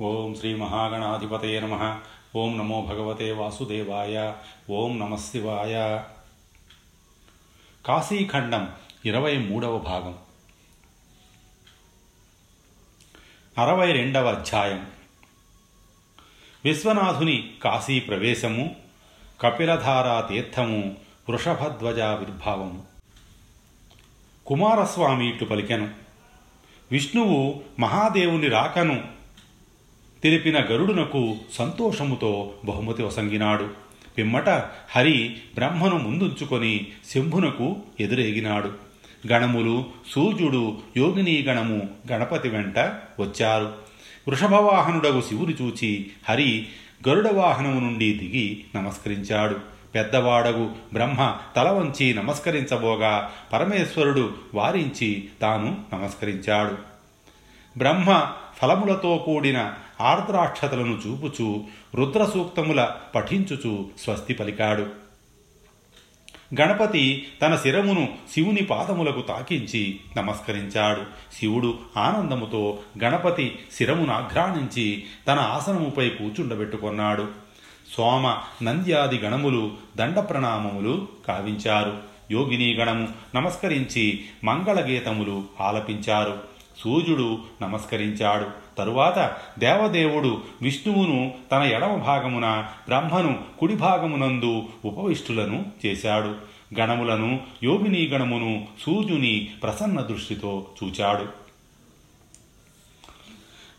ఓం శ్రీ మహాగణాధిపతయ నమ. ఓం నమో భగవతే వాసుదేవాయ. ఓం నమశివాయ కాశీఖండం ఇరవై మూడవ భాగం. అరవై రెండవ అధ్యాయం. విశ్వనాథుని కాశీ ప్రవేశము కపిలధారా తీర్థము వృషభధ్వజ విర్భావము. కుమారస్వామి ఇట్లు పలికెను. విష్ణువు మహాదేవుని రాకను తెలిపిన గరుడునకు సంతోషముతో బహుమతి వసంగినాడు. పిమ్మట హరి బ్రహ్మను ముందుంచుకొని శంభునకు ఎదురేగినాడు. గణములు సూర్యుడు యోగిని గణము గణపతి వెంట వచ్చారు. వృషభవాహనుడగు శివుని చూచి హరి గరుడ వాహనము నుండి దిగి నమస్కరించాడు. పెద్దవాడగు బ్రహ్మ తల వంచి నమస్కరించబోగా పరమేశ్వరుడు వారించి తాను నమస్కరించాడు. బ్రహ్మ ఫలములతో కూడిన ఆర్ద్రాక్షతలను చూపుచు రుద్ర సూక్తముల పఠించుచు స్వస్తి పలికాడు. గణపతి తన శిరమును శివుని పాదములకు తాకించి నమస్కరించాడు. శివుడు ఆనందముతో గణపతి శిరమును ఆఘ్రాణించి తన ఆసనముపై కూర్చుండబెట్టుకున్నాడు. సోమ నంద్యాది గణములు దండ ప్రణామములు కావించారు. యోగిని గణము నమస్కరించి మంగళగీతములు ఆలపించారు. సూర్యుడు నమస్కరించాడు. తరువాత దేవదేవుడు విష్ణువును తన ఎడమ భాగమున బ్రహ్మను కుడి భాగమునందు ఉపవిష్టులను చేశాడు. గణములను యోగిని గణమును సూర్యుని ప్రసన్న దృష్టితో చూచాడు.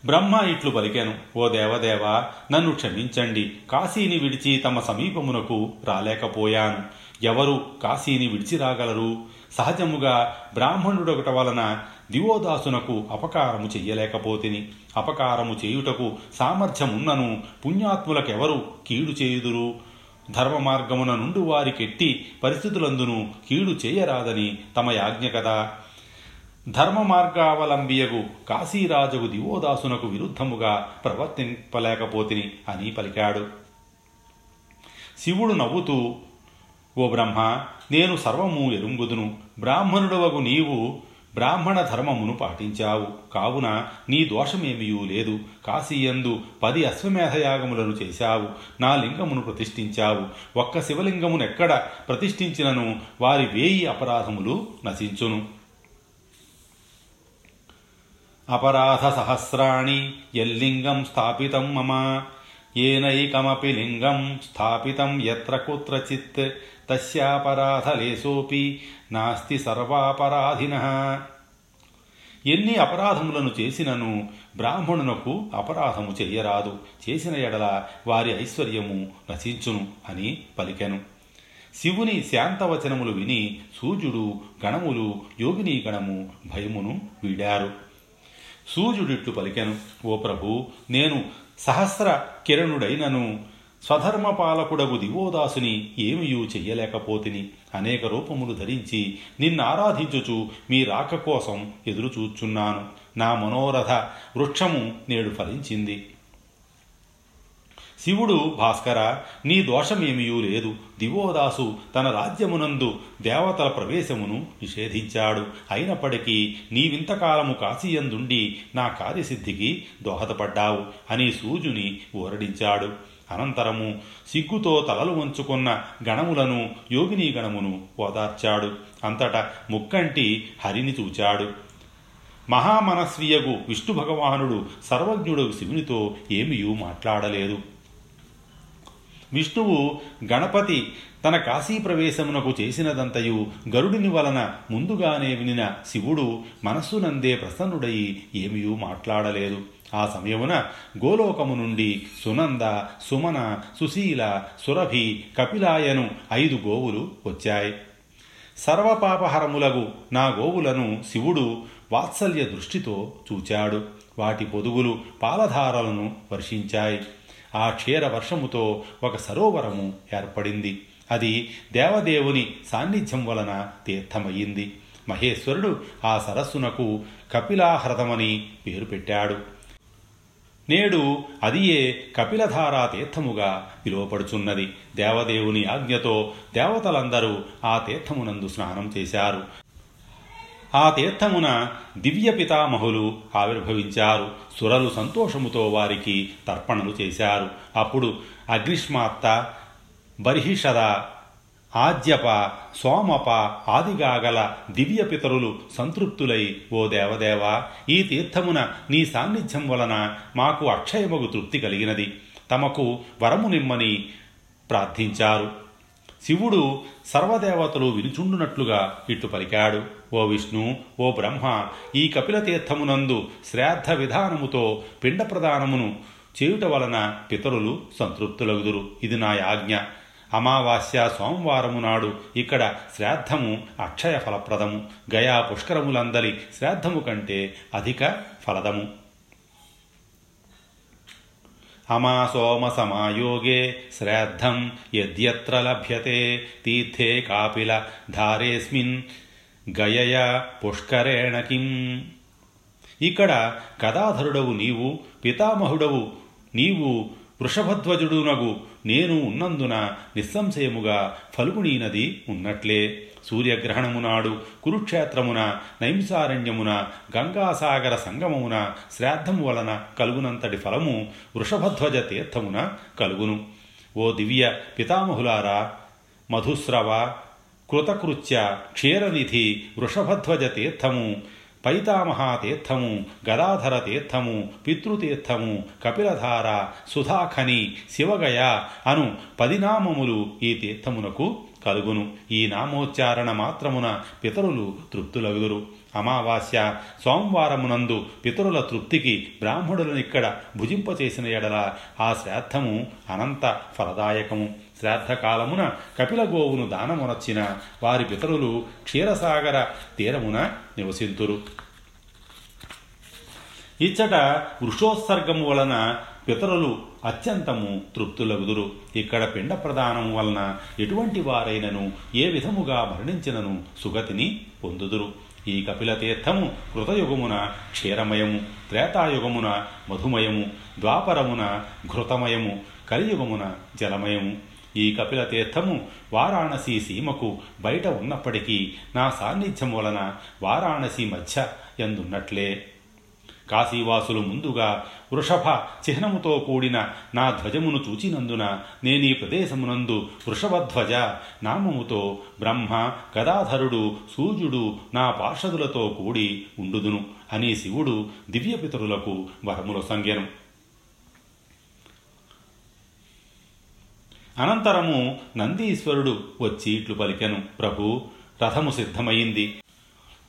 బ్రహ్మ ఇట్లు పలికాను ఓ దేవదేవ నన్ను క్షమించండి. కాశీని విడిచి తమ సమీపమునకు రాలేకపోయాను. ఎవరు కాశీని విడిచి రాగలరు సహజముగా బ్రాహ్మణుడొకట వలన దివోదాసునకు అపకారము చెయ్యలేకపోతిని. అపకారము చేయుటకు సామర్థ్యమున్నను పుణ్యాత్ములకెవరు కీడు చేయుదురు? ధర్మ మార్గమున నుండి వారికెట్టి పరిస్థితులందును కీడు చేయరాదని తమ యాజ్ఞ కదా. ధర్మ మార్గావలంబియగు కాశీరాజుకు దివోదాసునకు విరుద్ధముగా ప్రవర్తింపలేకపోతిని అని పలికాడు. శివుడు నవ్వుతూ ఓ బ్రహ్మ నేను సర్వము ఎరుంగుదును. బ్రాహ్మణుడవగు నీవు బ్రాహ్మణ ధర్మమును పాటించావు. కావున నీ దోషమేమియూ లేదు. కాశీయందు పది అశ్వమేధయాగములను చేశావు. నా లింగమును ప్రతిష్ఠించావు. ఒక్క శివలింగమునెక్కడ ప్రతిష్ఠించినను వారి వేయి అపరాధములు నశించును. అపరాధ సహస్రాణి ఎల్లింగం స్థాపితం మమ. ఏనైకమపి లింగం స్థాపితం ఎత్ర కుత్రచిత్. తస్యాపరాధలేసోపి నాస్తి సర్వాపరాధిన. ఎన్ని అపరాధములను చేసినను బ్రాహ్మణునకు అపరాధము చెయ్యరాదు. చేసిన ఎడల వారి ఐశ్వర్యము నశించును అని పలికెను. శివుని శాంతవచనములు విని సూర్యుడు గణములు యోగిని గణము భయమును వీడారు. సూర్యుడిట్లు పలికెను ఓ ప్రభు నేను సహస్ర కిరణుడైనను స్వధర్మపాలకుడగు దివోదాసుని ఏమియూ చెయ్యలేకపోతిని అనేక రూపములు ధరించి నిన్నారాధించుచు మీ రాక కోసం ఎదురుచూచున్నాను. నా మనోరథ వృక్షము నేడు ఫలించింది. శివుడు భాస్కర నీ దోషమేమియూ లేదు. దివోదాసు తన రాజ్యమునందు దేవతల ప్రవేశమును నిషేధించాడు. అయినప్పటికీ నీవింతకాలము కాశీయందుండి నా కార్యసిద్ధికి దోహదపడ్డావు అని సూజుని ఊరడించాడు అనంతరము సిగ్గుతో తలలు వంచుకున్న గణములను యోగిని గణమును ఓదార్చాడు. అంతటా ముక్కంటి హరిని చూచాడు. మహామనస్వీయగు విష్ణు భగవానుడు సర్వజ్ఞుడు శివునితో ఏమియూ మాట్లాడలేదు. విష్ణువు గణపతి తన కాశీ ప్రవేశమునకు చేసినదంతయు గరుడిని వలన ముందుగానే వినిన శివుడు మనస్సునందే ప్రసన్నుడయి ఏమియూ మాట్లాడలేదు. ఆ సమయమున గోలోకము నుండి సునంద సుమన సుశీల సురభి కపిలాయను ఐదు గోవులు వచ్చాయి. సర్వపాపహరములగు నా గోవులను శివుడు వాత్సల్య దృష్టితో చూచాడు. వాటి పొదుగులు పాలధారలను వర్షించాయి. ఆ క్షీర వర్షముతో ఒక సరోవరము ఏర్పడింది. అది దేవదేవుని సాన్నిధ్యం వలన తీర్థమయ్యింది. మహేశ్వరుడు ఆ సరస్సునకు కపిలాహ్రదమని పేరు పెట్టాడు. నేడు అదియే కపిలధారా తీర్థముగా పిలువపడుచున్నది దేవదేవుని ఆజ్ఞతో దేవతలందరూ ఆ తీర్థమునందు స్నానం చేశారు. ఆ తీర్థమున దివ్య పితామహులు ఆవిర్భవించారు. సురలు సంతోషముతో వారికి తర్పణలు చేశారు. అప్పుడు అగ్నిష్మాత్త బర్హిషద ఆద్యప సోమప ఆదిగాగల దివ్య పితరులు సంతృప్తులై ఓ దేవదేవా ఈ తీర్థమున నీ సాన్నిధ్యం వలన మాకు అక్షయమగు తృప్తి కలిగినది. తమకు వరము నిమ్మని ప్రార్థించారు. శివుడు సర్వదేవతలు వినుచుండునట్లుగా ఇట్లు పలికాడు. ఓ విష్ణు ఓ బ్రహ్మ ఈ కపిల తీర్థమునందు శ్రాద్ధ విధానముతో పిండ ప్రదానమును చేయుట వలన పితరులు సంతృప్తులగుదురు. ఇది నా యాజ్ఞ. అమావాస్య సోమవారము నాడు ఇక్కడ శ్రాద్ధము అక్షయ ఫలప్రదము. గయా పుష్కరములందలి శ్రాద్ధము కంటే అధిక ఫలదము. అమాసోమసమాయోగే శ్రాద్ధం యద్యత్ర లభ్యతే. తీర్థే కాపిల ధారేస్మిన్ గయయ పుష్కరేణ కిం. ఇక్కడ గదాధరుడవు నీవు పితామహుడవు నీవు వృషభధ్వజుడునగు నేను ఉన్నందున నిస్సంశయముగా ఫల్గుణీ నది ఉన్నట్లే. సూర్యగ్రహణము నాడు కురుక్షేత్రమున నైంసారణ్యమున గంగాసాగర సంగమమున శ్రాద్ధము వలన కలుగునంతటి ఫలము వృషభధ్వజ తీర్థమున కలుగును. ఓ దివ్య పితామహులారా మధుస్రవ కృతకృత్య క్షీరనిధి వృషభధ్వజ తీర్థము పైతామహాతీర్థము గదాధర తీర్థము పితృతీర్థము కపిలధార సుధాఖని శివగయ అను పదినామములు ఈ తీర్థమునకు కలుగును. ఈ నామోచ్చారణ మాత్రమున పితరులు తృప్తులగుదురు. అమావాస్య సోమవారమునందు పితరుల తృప్తికి బ్రాహ్మణులనిక్కడ భుజింపచేసిన ఎడల ఆ శ్రాద్ధము అనంత ఫలదాయకము. శ్రాద్ధకాలమున కపిల గోవును దానమునర్చిన వారి పితరులు క్షీరసాగర తీరమున నివసింతురు. ఇచ్చట వృషోత్సర్గము వలన పితరులు అత్యంతము తృప్తులగుదురు. ఇక్కడ పిండ ప్రదానము వలన ఎటువంటి వారైనను ఏ విధముగా మరణించినను సుగతిని పొందుదురు. ఈ కపిల తీర్థము కృతయుగమున క్షీరమయము త్రేతాయుగమున మధుమయము ద్వాపరమున ఘృతమయము కలియుగమున జలమయము. ఈ కపిల తీర్థము వారాణసి సీమకు బయట ఉన్నప్పటికీ నా సాన్నిధ్యం వలన వారాణసి మధ్య ఎందున్నట్లే? కాశీవాసులు ముందుగా వృషభ చిహ్నముతో కూడిన నా ధ్వజమును చూచినందున నేను ఈ ప్రదేశమునందు వృషభధ్వజ నామముతో బ్రహ్మ గదాధరుడు సూర్యుడు నా పార్షదులతో కూడి ఉండుదును అని శివుడు దివ్యపితరులకు వరముల సంజ్ఞను. అనంతరము నందీశ్వరుడు వచ్చి ఇట్లు పలికెను ప్రభు రథము సిద్ధమైంది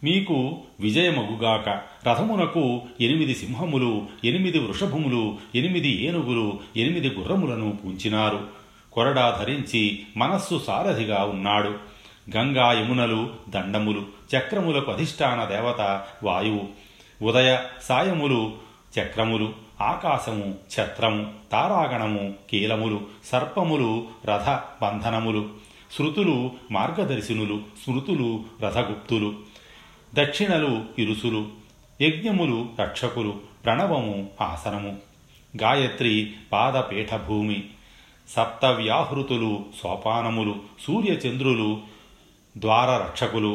మీకు విజయమగుగాక. రథమునకు ఎనిమిది సింహములు ఎనిమిది వృషభములు ఎనిమిది ఏనుగులు ఎనిమిది గుర్రములను పూంచినారు. కొరడా ధరించి మనస్సు సారథిగా ఉన్నాడు. గంగా యమునలు దండములు చక్రములకు అధిష్టాన దేవత వాయువు. ఉదయ సాయములు చక్రములు ఆకాశము ఛత్రము తారాగణము కీలములు సర్పములు రథ బంధనములు శృతులు మార్గదర్శినులు స్మృతులు రథగుప్తులు దక్షిణలు ఇరుసులు యజ్ఞములు రక్షకులు ప్రణవము ఆసనము గాయత్రి పాదపీఠభూమి సప్తవ్యాహృతులు సోపానములు సూర్యచంద్రులు ద్వారరక్షకులు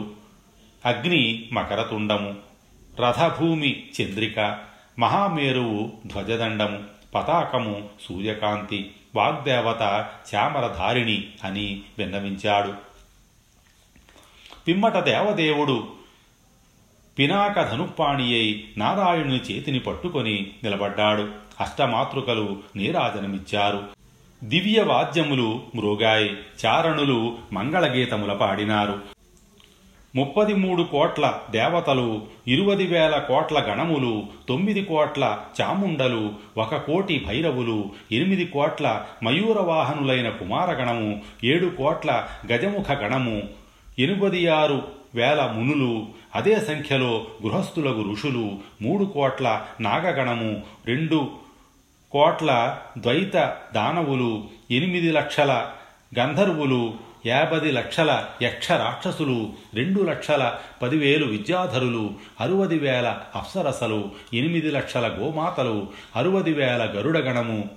అగ్ని మకరతుండము రథభూమి చంద్రిక మహామేరువు ధ్వజదండము పతాకము సూర్యకాంతి వాగ్దేవత చామరధారిణి అని విన్నవించాడు. పిమ్మట దేవదేవుడు పినాక ధనుప్పాణియై నారాయణుని చేతిని పట్టుకొని నిలబడ్డాడు. అష్టమాతృకలు నీరాజనమిచ్చారు. దివ్య వాద్యములు మృగాయి చారణులు మంగళగీతముల పాడినారు. ముప్పది మూడు కోట్ల దేవతలు ఇరువది వేల కోట్ల గణములు తొమ్మిది కోట్ల చాముండలు ఒక కోటి భైరవులు ఎనిమిది కోట్ల మయూరవాహనులైన కుమారగణము ఏడు కోట్ల గజముఖ గణము ఎనిమిది ఆరు వేల మునులు అదే సంఖ్యలో గృహస్థులకు ఋషులు మూడు కోట్ల నాగగణము రెండు కోట్ల ద్వైత దానవులు ఎనిమిది లక్షల గంధర్వులు యాభై లక్షల యక్ష రాక్షసులు రెండు లక్షల పదివేలు విద్యాధరులు అరవది వేల అప్సరసలు ఎనిమిది లక్షల గోమాతలు అరవది వేల గరుడగణము.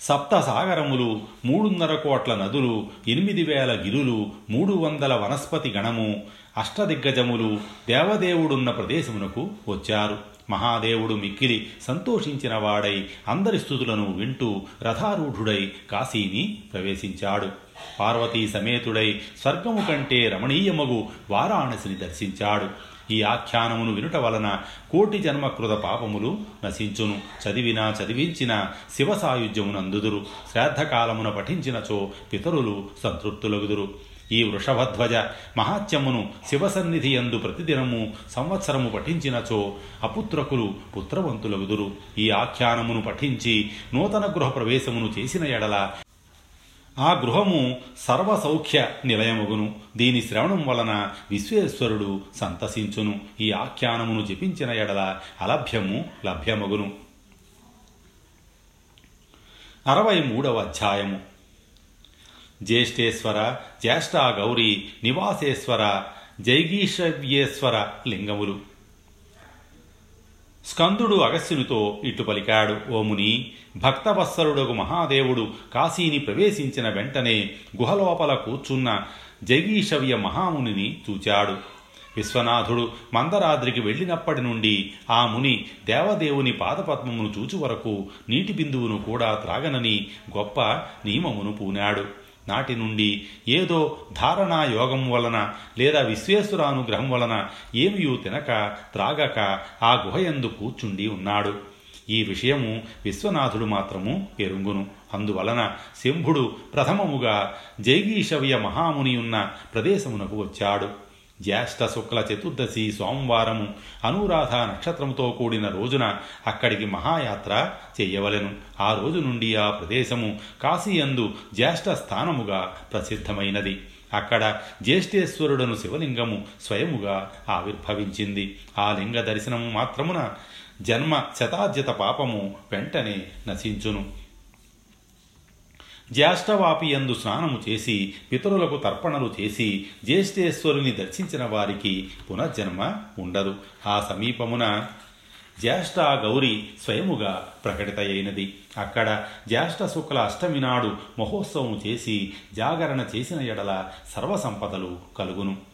సప్త సాగరములు మూడున్నర కోట్ల నదులు ఎనిమిది వేల గిరులు మూడు వందల వనస్పతి గణము. అష్టదిగ్గజములు దేవదేవుడున్న ప్రదేశమునకు వచ్చారు. మహాదేవుడు మిక్కిలి సంతోషించిన వాడై అందరి స్థుతులను వింటూ రథారూఢుడై కాశీని ప్రవేశించాడు. పార్వతీ సమేతుడై స్వర్గము కంటే రమణీయమగు వారాణసిని దర్శించాడు. ఈ ఆఖ్యానమును వినుట వలన కోటి జన్మకృత పాపములు నశించును. చదివినా చదివించిన శివసాయుధ్యమునందుదురు. శ్రాద్ధకాలమున పఠించినచో పితరులు సంతృప్తులగుదురు. ఈ వృషభధ్వజ మహాత్యమును శివసన్నిధి యందు ప్రతిదినము సంవత్సరము పఠించినచో అపుత్రకులు పుత్రవంతులగుదురు. ఈ ఆఖ్యానమును పఠించి నూతన గృహ ప్రవేశమును చేసిన ఎడల ఆ గృహము సర్వసౌఖ్య నిలయముగును. దీని శ్రవణం వలన విశ్వేశ్వరుడు సంతసించును. ఈ ఆఖ్యానమును జపించిన ఎడల అలభ్యము లభ్యమగును. అరవై మూడవ అధ్యాయము. జ్యేష్ఠేశ్వర జ్యేష్ఠ గౌరీ నివాసేశ్వర జైగీషవ్యేశ్వర లింగములు. స్కందుడు అగస్యునితో ఇటు పలికాడు ఓముని ముని మహాదేవుడు కాశీని ప్రవేశించిన వెంటనే గుహలోపల కూర్చున్న జగీషవ్య మహామునిని చూచాడు. విశ్వనాథుడు మందరాద్రికి వెళ్ళినప్పటి నుండి ఆ ముని దేవదేవుని పాదపద్మమును చూచు వరకు నీటి బిందువును కూడా త్రాగనని గొప్ప నియమమును పూనాడు. నాటి నుండి ఏదో ధారణా యోగం వలన లేదా విశ్వేశ్వరానుగ్రహం వలన ఏమియూ తినక త్రాగక ఆ గుహయందు కూర్చుండి ఉన్నాడు. ఈ విషయము విశ్వనాథుడు మాత్రము ఎరుంగును. అందువలన శంభుడు ప్రథమముగా జైగీషవ్య మహాముని ఉన్న ప్రదేశమునకు వచ్చాడు. జ్యేష్ఠ శుక్ల చతుర్దశి సోమవారము అనురాధ నక్షత్రముతో కూడిన రోజున అక్కడికి మహాయాత్ర చేయవలెను. ఆ రోజు నుండి ఆ ప్రదేశము కాశీయందు జ్యేష్ఠ స్థానముగా ప్రసిద్ధమైనది. అక్కడ జ్యేష్ఠేశ్వరుడను శివలింగము స్వయముగా ఆవిర్భవించింది. ఆ లింగ దర్శనము మాత్రమున జన్మ శతార్జిత పాపము వెంటనే నశించును. జ్యేష్ఠవాపియందు స్నానము చేసి పితరులకు తర్పణలు చేసి జ్యేష్ఠేశ్వరుని దర్శించిన వారికి పునర్జన్మ ఉండదు. ఆ సమీపమున జ్యేష్ఠ గౌరి స్వయముగా ప్రకటితయైనది. అక్కడ జ్యేష్ఠ శుక్ల అష్టమి నాడు మహోత్సవం చేసి జాగరణ చేసిన ఎడల సర్వసంపదలు కలుగును.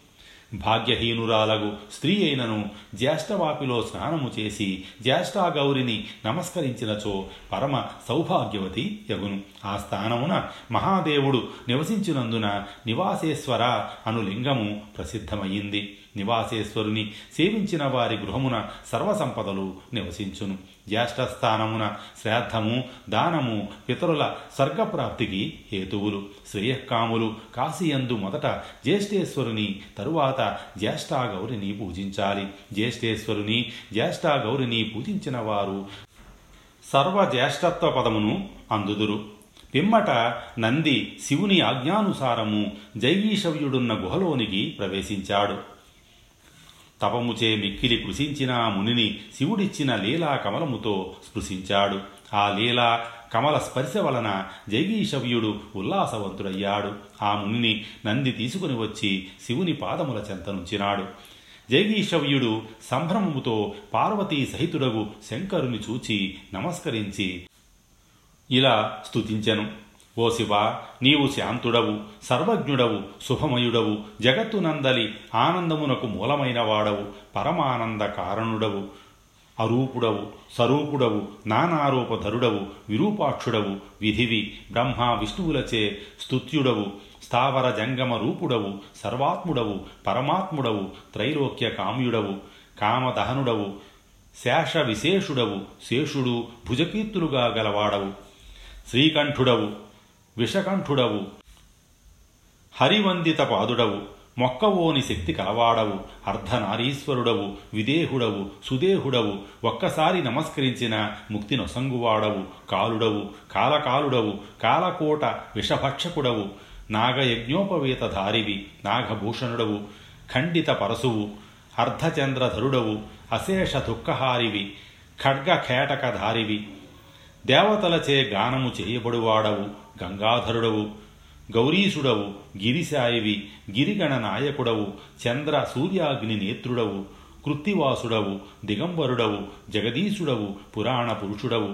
భాగ్యహీనురాలగు స్త్రీ అయినను జ్యేష్ఠవాపిలో స్నానము చేసి జ్యేష్ఠాగౌరిని నమస్కరించినచో పరమ సౌభాగ్యవతి యగును. ఆ స్థానమున మహాదేవుడు నివసించినందున నివాసేశ్వర అను లింగము ప్రసిద్ధమయ్యింది. నివాసేశ్వరుని సేవించిన వారి గృహమున సర్వసంపదలు నివసించును. జ్యేష్ఠస్థానమున శ్రాద్ధము దానము పితరుల స్వర్గప్రాప్తికి హేతువులు. శ్రేయకాములు కాశీయందు మొదట జ్యేష్ఠేశ్వరుని తరువాత జ్యేష్ఠాగౌరిని పూజించాలి. జ్యేష్ఠేశ్వరుని జ్యేష్ఠాగౌరిని పూజించిన వారు సర్వజ్యేష్ఠత్వ పదమును అందుదురు. పిమ్మట నంది శివుని ఆజ్ఞానుసారము జైగీషవ్యుడున్న గుహలోనికి ప్రవేశించాడు. తపముచే మిక్కిలి కృషించిన మునిని శివుడిచ్చిన లీలా కమలముతో స్పృశించాడు. ఆ లీలా కమల స్పర్శ వలన జైగీషవ్యుడు ఉల్లాసవంతుడయ్యాడు. ఆ మునిని నంది తీసుకుని వచ్చి శివుని పాదముల చెంతనుంచినాడు. జైగీషవ్యుడు సంభ్రమముతో పార్వతీ సహితుడగు శంకరుని చూచి నమస్కరించి ఇలా స్తుతించెను. ఓ శివ నీవు శాంతుడవు సర్వజ్ఞుడవు శుభమయుడవు జగత్తునందలి ఆనందమునకు మూలమైన వాడవు పరమానంద కారణుడవు అరూపుడవు స్వరూపుడవు నానారూపధరుడవు విరూపాక్షుడవు విధివి బ్రహ్మ విష్ణువులచే స్తుత్యుడవు స్థావర జంగమ రూపుడవు సర్వాత్ముడవు పరమాత్ముడవు త్రైలోక్య కామ్యుడవు కామదహనుడవు శేష విశేషుడవు శేషుడు భుజకీర్తులుగా గలవాడవు శ్రీకంఠుడవు విషకంఠుడవు. హరివందిత పాదుడవు మొక్కవోని శక్తి కలవాడవు. అర్ధనారీశ్వరుడవు. విదేహుడవు. సుదేహుడవు. ఒక్కసారి నమస్కరించిన ముక్తి నొసంగువాడవు. కాలుడవు. కాలకాలుడవు. కాలకోట విషభక్షకుడవు. నాగయజ్ఞోపవేతధారివి. నాగభూషణుడవు. ఖండిత పరశువు అర్ధచంద్రధరుడవు. అశేష దుఃఖహారివి. ఖడ్గఖేటకధారివి. దేవతలచే గానము చేయబడువాడవు గంగాధరుడవు గౌరీశుడవు గిరిశాయివి గిరిగణ నాయకుడవు చంద్ర సూర్యాగ్ని నేత్రుడవు కృత్తివాసుడవు దిగంబరుడవు జగదీశుడవు పురాణ పురుషుడవు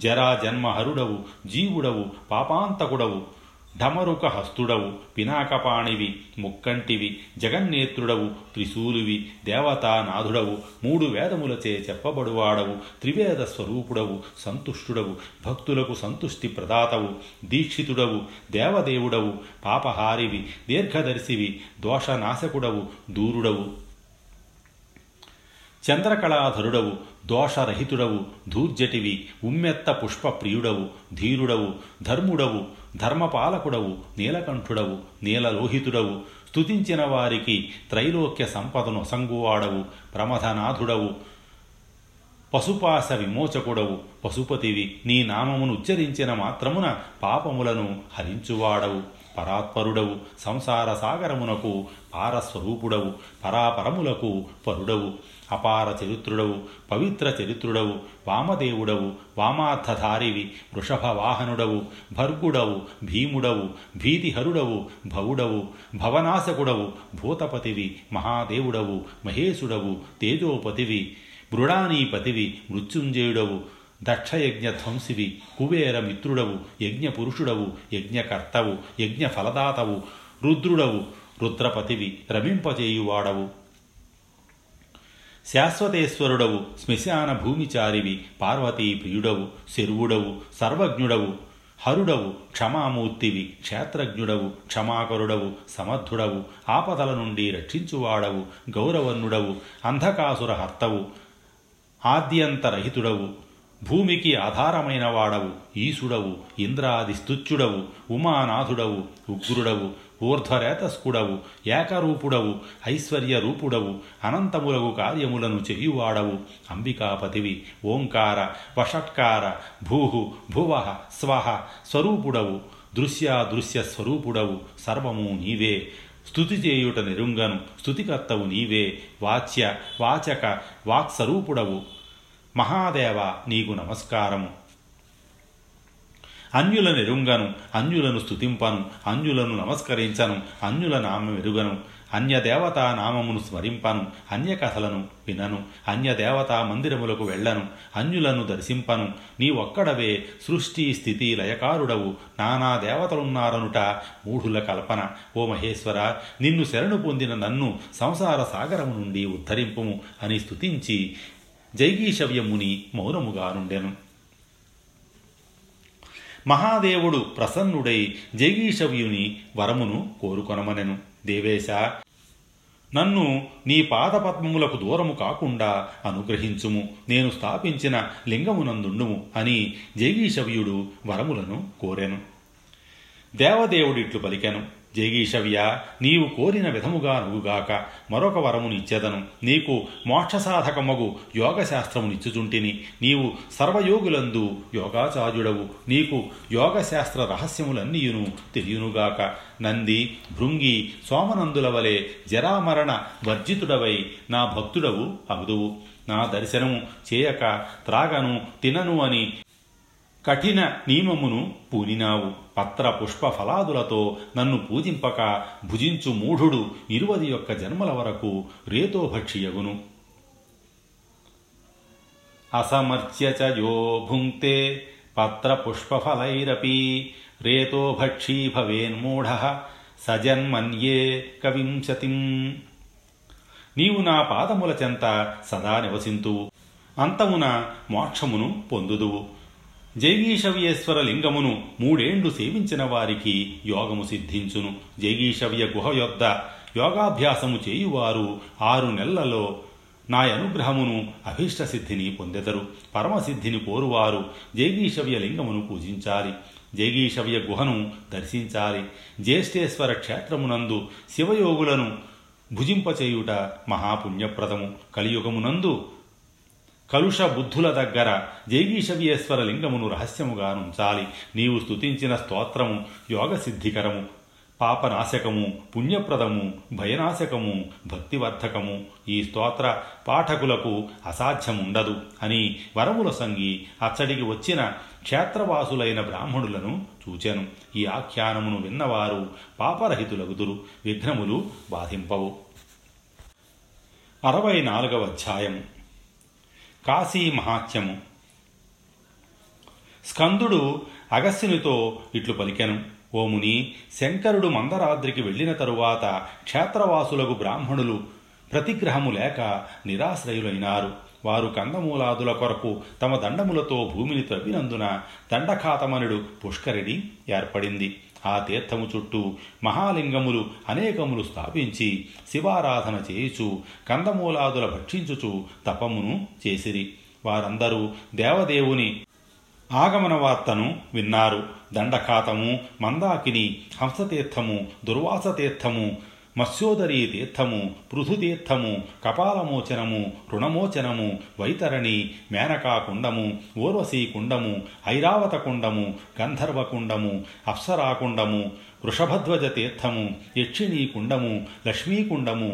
జరా జన్మహరుడవు జీవుడవు పాపాంతకుడవు ధమరుక హస్తుడవు పినాకపాణివి ముక్కంటివి జగన్నేత్రుడవు త్రిశూలివి దేవతానాథుడవు మూడు వేదములచే చెప్పబడువాడవు త్రివేద స్వరూపుడవు సంతుష్టుడవు భక్తులకు సంతుష్టి ప్రదాతవు దీక్షితుడవు దేవదేవుడవు పాపహారివి దీర్ఘదర్శివి దోషనాశకుడవు దూరుడవు. చంద్రకళాధరుడవు దోషరహితుడవు ధూర్జటివి ఉమ్మెత్త పుష్ప ప్రియుడవు ధీరుడవు ధర్ముడవు ధర్మపాలకుడవు నీలకంఠుడవు నీలలోహితుడవు. స్తుతించిన వారికి త్రైలోక్య సంపదను అసంగువాడవు ప్రమథనాథుడవు. పశుపాశ విమోచకుడవు. పశుపతివి నీ నామమును ఉచ్చరించిన మాత్రమున పాపములను హరించువాడవు. పరాత్పరుడవు. సంసార సాగరమునకు పారస్వరూపుడవు. పరాపరములకు పరుడవు. అపార చరిత్రుడవు. పవిత్ర చరిత్రుడవు. వామదేవుడవు. వామార్థధారివి. వృషభవాహనుడవు. భర్గుడవు. భీముడవు. భీతిహరుడవు. భవుడవు. భవనాశకుడవు. భూతపతివి. మహాదేవుడవు. మహేశుడవు. తేజోపతివి. మృడానీపతివి మృత్యుంజయుడవు. దక్షయజ్ఞ ధ్వంసివి కుబేర మిత్రుడవు యజ్ఞ పురుషుడవు యజ్ఞకర్తవు యజ్ఞ ఫలదాతవు రుద్రుడవు రుద్రపతివి రమింపజేయువాడవు. శాశ్వతేశ్వరుడవు శ్మశాన భూమిచారివి పార్వతీ ప్రియుడవు శరువుడవు సర్వజ్ఞుడవు. హరుడవు క్షమామూర్తివి క్షేత్రజ్ఞుడవు క్షమాకరుడవు సమర్థుడవు. ఆపదల నుండి రక్షించువాడవు గౌరవన్నుడవు అంధకాసుర హర్తవు ఆద్యంతరహితుడవు. భూమికి ఆధారమైన వాడవు ఈశుడవు ఇంద్రాది స్తుత్యుడవు ఉమానాథుడవు ఉగ్రుడవు ఊర్ధ్వరేతస్కుడవు ఏకరూపుడవు ఐశ్వర్య రూపుడవు అనంతములగు కార్యములను చేయువాడవు. అంబికాపతివి ఓంకార వషట్కార భూహు భువ స్వహ స్వరూపుడవు దృశ్యాదృశ్య స్వరూపుడవు సర్వము నీవే. స్థుతి చేయుట నిరుంగను స్థుతికర్తవు నీవే. వాచ్య వాచక వాక్స్వరూపుడవు మహాదేవ నీకు నమస్కారము. అన్యుల ఎరుంగను అన్యులను స్తుతింపను అన్యులను నమస్కరించను అన్యుల నామం ఎరుగను. అన్యదేవతా నామమును స్మరింపను అన్య కథలను వినను. అన్యదేవతా మందిరములకు వెళ్ళను అన్యులను దర్శింపను. నీ ఒక్కడవే సృష్టి స్థితి లయకారుడవు. నానా దేవతలున్నారనుట మూఢుల కల్పన. ఓ మహేశ్వర నిన్ను శరణు పొందిన నన్ను సంసార సాగరము నుండి ఉద్ధరింపుము అని స్తుతించి జైగీషవ్యముని మౌనముగా నుండెను మహాదేవుడు ప్రసన్నుడై జైగీషవ్యుని వరమును కోరుకొనమనెను. దేవేశ నన్ను నీ పాదపద్మములకు దూరము కాకుండా అనుగ్రహించుము. నేను స్థాపించిన లింగమునందుండుము అని జైగీషవ్యుడు వరములను కోరెను. దేవదేవుడిట్లు పలికెను. జగీషవ్యా నీవు కోరిన విధముగా నువ్వుగాక. మరొక వరమునిచ్చేదను నీకు మోక్షసాధకమగు యోగశాస్త్రమునిచ్చుచుంటిని. నీవు సర్వయోగులందు యోగాచార్యుడవు. నీకు యోగశాస్త్ర రహస్యములన్నీయును తెలియనుగాక. నంది భృంగి సోమనందుల వలె జరామరణ వర్జితుడవై నా భక్తుడవు అగుదువు. నా దర్శనము చేయక త్రాగను తినను అని కఠిన నియమమును పూనినావు. పత్ర పుష్ప ఫలాదులతో నన్ను పూజింపక భుజించు మూఢుడు ఇరువది యొక్క జన్మల వరకు రేతోభక్షియగును అసమర్చ్య చ యో భుంక్తే పత్ర పుష్పఫలైరపి రేతోభక్షీ భవేన్మూఢ సజన్మన్యే కవింశతిం. నీవు నా పాదముల చెంత సదా నివసింతువు అంతమున మోక్షమును పొందుదువు. జైగీషవ్యేశ్వర లింగమును మూడేండ్లు సేవించిన వారికి యోగము సిద్ధించును. జైగీషవ్య గుహ యొద్ద యోగాభ్యాసము చేయువారు ఆరు నెలలలో నా అనుగ్రహమును అభీష్ట సిద్ధిని పొందెదరు. పరమసిద్ధిని కోరువారు జైగీషవ్య లింగమును పూజించాలి. జైగీషవ్య గుహను దర్శించాలి. జ్యేష్ఠేశ్వర క్షేత్రమునందు శివయోగులను భుజింపచేయుట మహాపుణ్యప్రదము. కలియుగమునందు కలుష బుద్ధుల దగ్గర జైగీషవ్యేశ్వర లింగమును రహస్యముగా నుంచాలి నీవు స్తుతించిన స్తోత్రము యోగసిద్ధికరము పాపనాశకము పుణ్యప్రదము భయనాశకము భక్తివర్ధకము. ఈ స్తోత్ర పాఠకులకు అసాధ్యముండదు అని వరముల సంగి అచ్చడికి వచ్చిన క్షేత్రవాసులైన బ్రాహ్మణులను చూచెను. ఈ ఆఖ్యానమును విన్నవారు పాపరహితులగుదురు విఘ్నములు బాధింపవు. అరవై నాలుగవ అధ్యాయము. కాశీ మహాత్యము. స్కందుడు అగస్యునితో ఇట్లు పలికెను. ఓముని శంకరుడు మందరాద్రికి వెళ్ళిన తరువాత క్షేత్రవాసులకు బ్రాహ్మణులు ప్రతిగ్రహము లేక నిరాశ్రయులైనారు. వారు కందమూలాదుల కొరకు తమ దండములతో భూమిని త్రవ్వినందున దండఖాతమనుడు పుష్కరిణి ఏర్పడింది. ఆ తీర్థము చుట్టూ మహాలింగములు అనేకములు స్థాపించి శివారాధన చేయుచు కందమూలాదుల భక్షించుచు తపమును చేసిరి. వారందరూ దేవదేవుని ఆగమన వార్తను విన్నారు. దండఖాతము మందాకిని హంసతీర్థము దుర్వాసతీర్థము మత్స్యోదరీ తీర్థము పృథుతీర్థము కపాలమోచనము రుణమోచనము వైతరణి మేనకాకుండము ఊర్వశీకుండము కుండము ఐరావత కుండము గంధర్వకుండము అప్సరాకుండము వృషభధ్వజ తీర్థము యక్షిణీ కుండము లక్ష్మీకుండము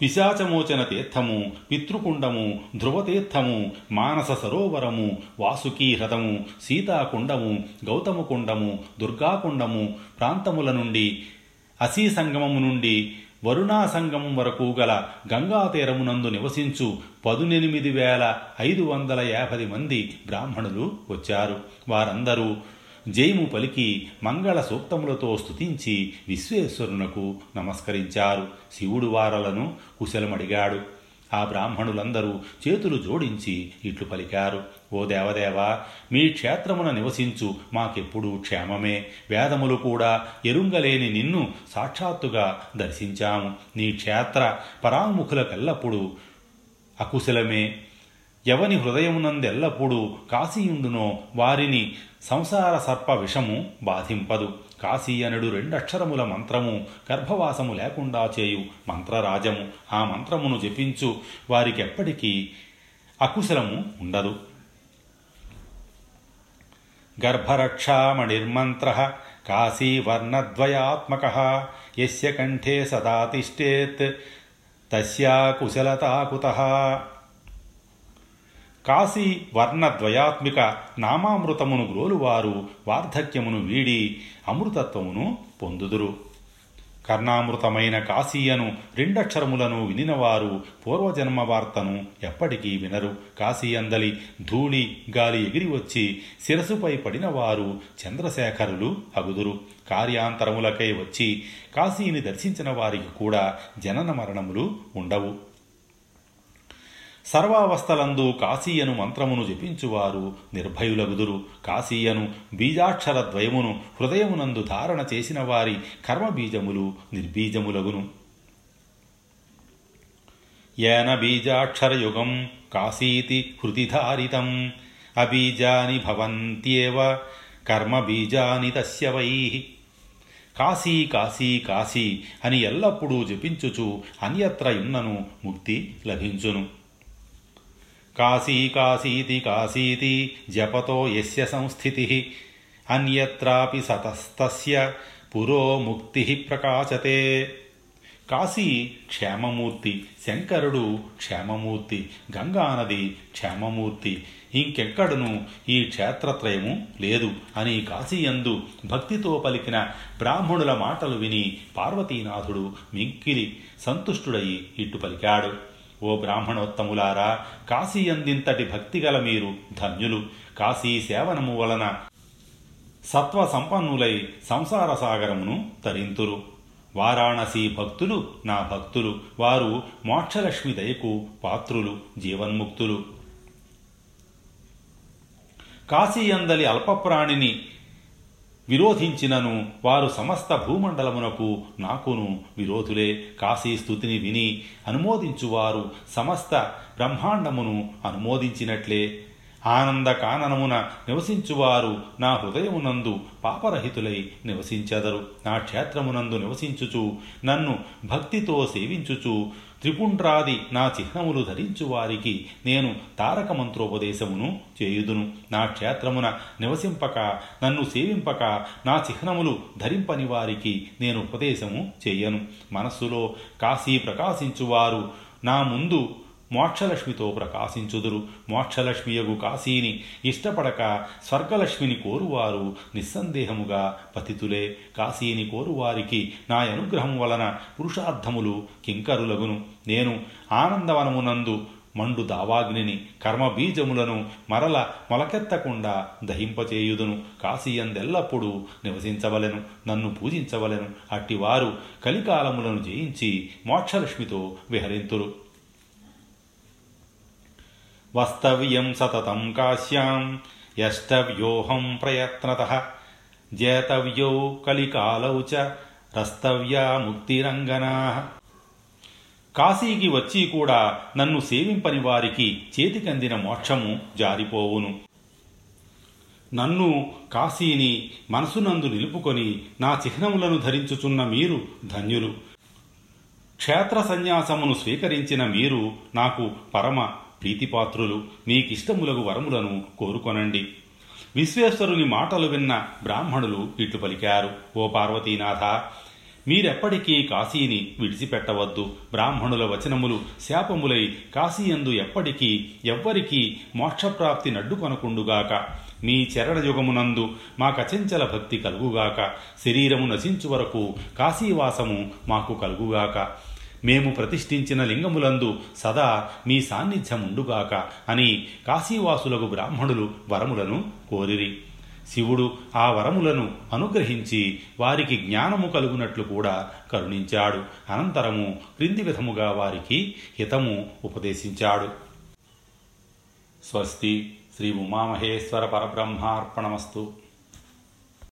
పిశాచమోచన తీర్థము పితృకుండము ధ్రువతీర్థము మానస సరోవరము వాసుకీ హ్రదము సీతాకుండము గౌతమకుండము దుర్గాకుండము ప్రాంతముల నుండి అసీ సంగమము నుండి వరుణా సంగమం వరకు గల గంగా తీరమునందు నివసించు పదునెనిమిది వేల ఐదు వందల యాభై మంది బ్రాహ్మణులు వచ్చారు. వారందరూ జయము పలికి మంగళ సూక్తములతో స్తుతించి విశ్వేశ్వరునకు నమస్కరించారు. శివుడు వారలను కుశలమడిగాడు. ఆ బ్రాహ్మణులందరూ చేతులు జోడించి ఇట్లు పలికారు. ఓ దేవదేవ మీ క్షేత్రమున నివసించు మాకెప్పుడూ క్షేమమే. వేదములు కూడా ఎరుంగలేని నిన్ను సాక్షాత్తుగా దర్శించాము. నీ క్షేత్ర పరాముఖులకెల్లప్పుడూ అకుశలమే. ఎవని హృదయమునందెల్లప్పుడూ కాశీయుండునో వారిని సంసార సర్ప విషము బాధింపదు. కాశీయనుడు రెండక్షరముల మంత్రము గర్భవాసము లేకుండా చేయు మంత్రరాజము. ఆ మంత్రమును జపించు వారికెప్పటికీ అకుశలము ఉండదు. గర్భరక్షామణిర్మంత్ర కాశీవర్ణద్వయాత్మక యస్య కంఠే సదా తిష్టేత్ తస్యా కుశలతాకుత కాశీ వర్ణద్వయాత్మిక నామామృతమును గ్రోలువారు వార్ధక్యమును వీడి అమృతత్వమును పొందుదురు. కర్ణామృతమైన కాశీయను రెండక్షరములను వినినవారు పూర్వజన్మ వార్తను ఎప్పటికీ వినరు. కాశీయందలి ధూళి గాలి ఎగిరి వచ్చి శిరసుపై పడినవారు చంద్రశేఖరులు అగుదురు. కార్యాంతరములకై వచ్చి కాశీని దర్శించిన వారికి కూడా జనన మరణములు ఉండవు. సర్వావస్థలందు కాశీయను మంత్రమును జపించువారు నిర్భయులగుదురు. కాశీయను బీజాక్షర ద్వయమును హృదయమునందు ధారణ చేసిన వారి కర్మబీజములు నిర్బీజములగును. ఏన బీజాక్షరయుగం కాశీతి హృతిధారితం. అబీజాని భవంత్యేవ కర్మబీజాని తస్య వై. కాశీ కాశీ కాశీ అని ఎల్లప్పుడూ జపించుచు అన్యత్ర ఇన్నను ముక్తి లభించును. కాశీ కాశీతి కాశీతి జపతో యస్య సంస్థితి. అన్యత్రాపి సతస్తస్య పురో ముక్తి ప్రకాశతే. కాశీ క్షేమమూర్తి శంకరుడు క్షేమమూర్తి గంగానది క్షేమమూర్తి. ఇంకెక్కడను ఈ క్షేత్రత్రయము లేదు అని కాశీయందు భక్తితో పలికిన బ్రాహ్మణుల మాటలు విని పార్వతీనాథుడు మింకిలి సంతుష్టుడయి ఇట్టు పలికాడు ఓ బ్రాహ్మణోత్తములారా కాశీయందింతటి భక్తిగల మీరు ధన్యులు. కాశీ సేవనము వలన సత్వ సంపన్నులై సంసార సాగరమును తరింతురు. వారాణసీ భక్తులు నా భక్తులు. వారు మోక్షలక్ష్మి దయకు పాత్రులు జీవన్ముక్తులు. కాశీయందలి అల్పప్రాణిని విరోధించినను వారు సమస్త భూమండలమునకు నాకును విరోధులే. కాశీ స్థుతిని విని అనుమోదించువారు సమస్త బ్రహ్మాండమును అనుమోదించినట్లే. ఆనంద కాననమున నివసించువారు నా హృదయమునందు పాపరహితులై నివసించెదరు. నా క్షేత్రమునందు నివసించుచు నన్ను భక్తితో సేవించుచు త్రిపుండ్రాది నా చిహ్నములు ధరించు వారికి నేను తారక మంత్రోపదేశమును చేయుదును. నా క్షేత్రమున నివసింపక నన్ను సేవింపక నా చిహ్నములు ధరింపని వారికి నేను ఉపదేశము చేయను. మనస్సులో కాశీ ప్రకాశించువారు నా ముందు మోక్షలక్ష్మితో ప్రకాశించుదురు. మోక్షలక్ష్మియగు కాశీని ఇష్టపడక స్వర్గలక్ష్మిని కోరువారు నిస్సందేహముగా పతితులే. కాశీని కోరువారికి నా అనుగ్రహం వలన పురుషార్థములు కింకరులగును. నేను ఆనందవనమునందు మండు దావాగ్నిని కర్మబీజములను మరల మొలకెత్తకుండా దహింపచేయుదును. కాశీయందెల్లప్పుడూ నివసించవలెను నన్ను పూజించవలెను. అట్టివారు కలికాలములను జయించి మోక్షలక్ష్మితో విహరింతురు. వస్తవ్యం సతతం కాశ్యాం యష్టవ్యోహం ప్రయత్నత. జేతవ్యౌ కలికాలౌ చ రస్తవ్యా ముక్తిరంగనా. కాశీకి వచ్చి కూడా నన్ను సేవింపని వారికి చేతికందిన మోక్షము జారిపోవును. నన్ను కాశీని మనసునందు నిలుపుకొని నా చిహ్నములను ధరించుచున్న మీరు ధన్యులు. క్షేత్ర సన్యాసమును స్వీకరించిన మీరు నాకు పరమ ప్రీతిపాత్రులు మీకిష్టములగు వరములను కోరుకొనండి. విశ్వేశ్వరుని మాటలు విన్న బ్రాహ్మణులు ఇట్లు పలికారు. ఓ పార్వతీనాథ మీరెప్పటికీ కాశీని విడిచిపెట్టవద్దు. బ్రాహ్మణుల వచనములు శాపములై కాశీయందు ఎప్పటికీ ఎవ్వరికీ మోక్షప్రాప్తి నడ్డుకొనకుండుగాక. మీ చరణయుగమునందు మాకచంచల భక్తి కలుగుగాక. శరీరము నశించు వరకు కాశీవాసము మాకు కలుగుగాక. మేము ప్రతిష్ఠించిన లింగములందు సదా మీ సాన్నిధ్యముండుగాక అని కాశీవాసులకు బ్రాహ్మణులు వరములను కోరిరి. శివుడు ఆ వరములను అనుగ్రహించి వారికి జ్ఞానము కలుగునట్లు కూడా కరుణించాడు. అనంతరము క్రింది విధముగా వారికి హితము ఉపదేశించాడు. స్వస్తి శ్రీ ఉమామహేశ్వర పరబ్రహ్మార్పణమస్తు.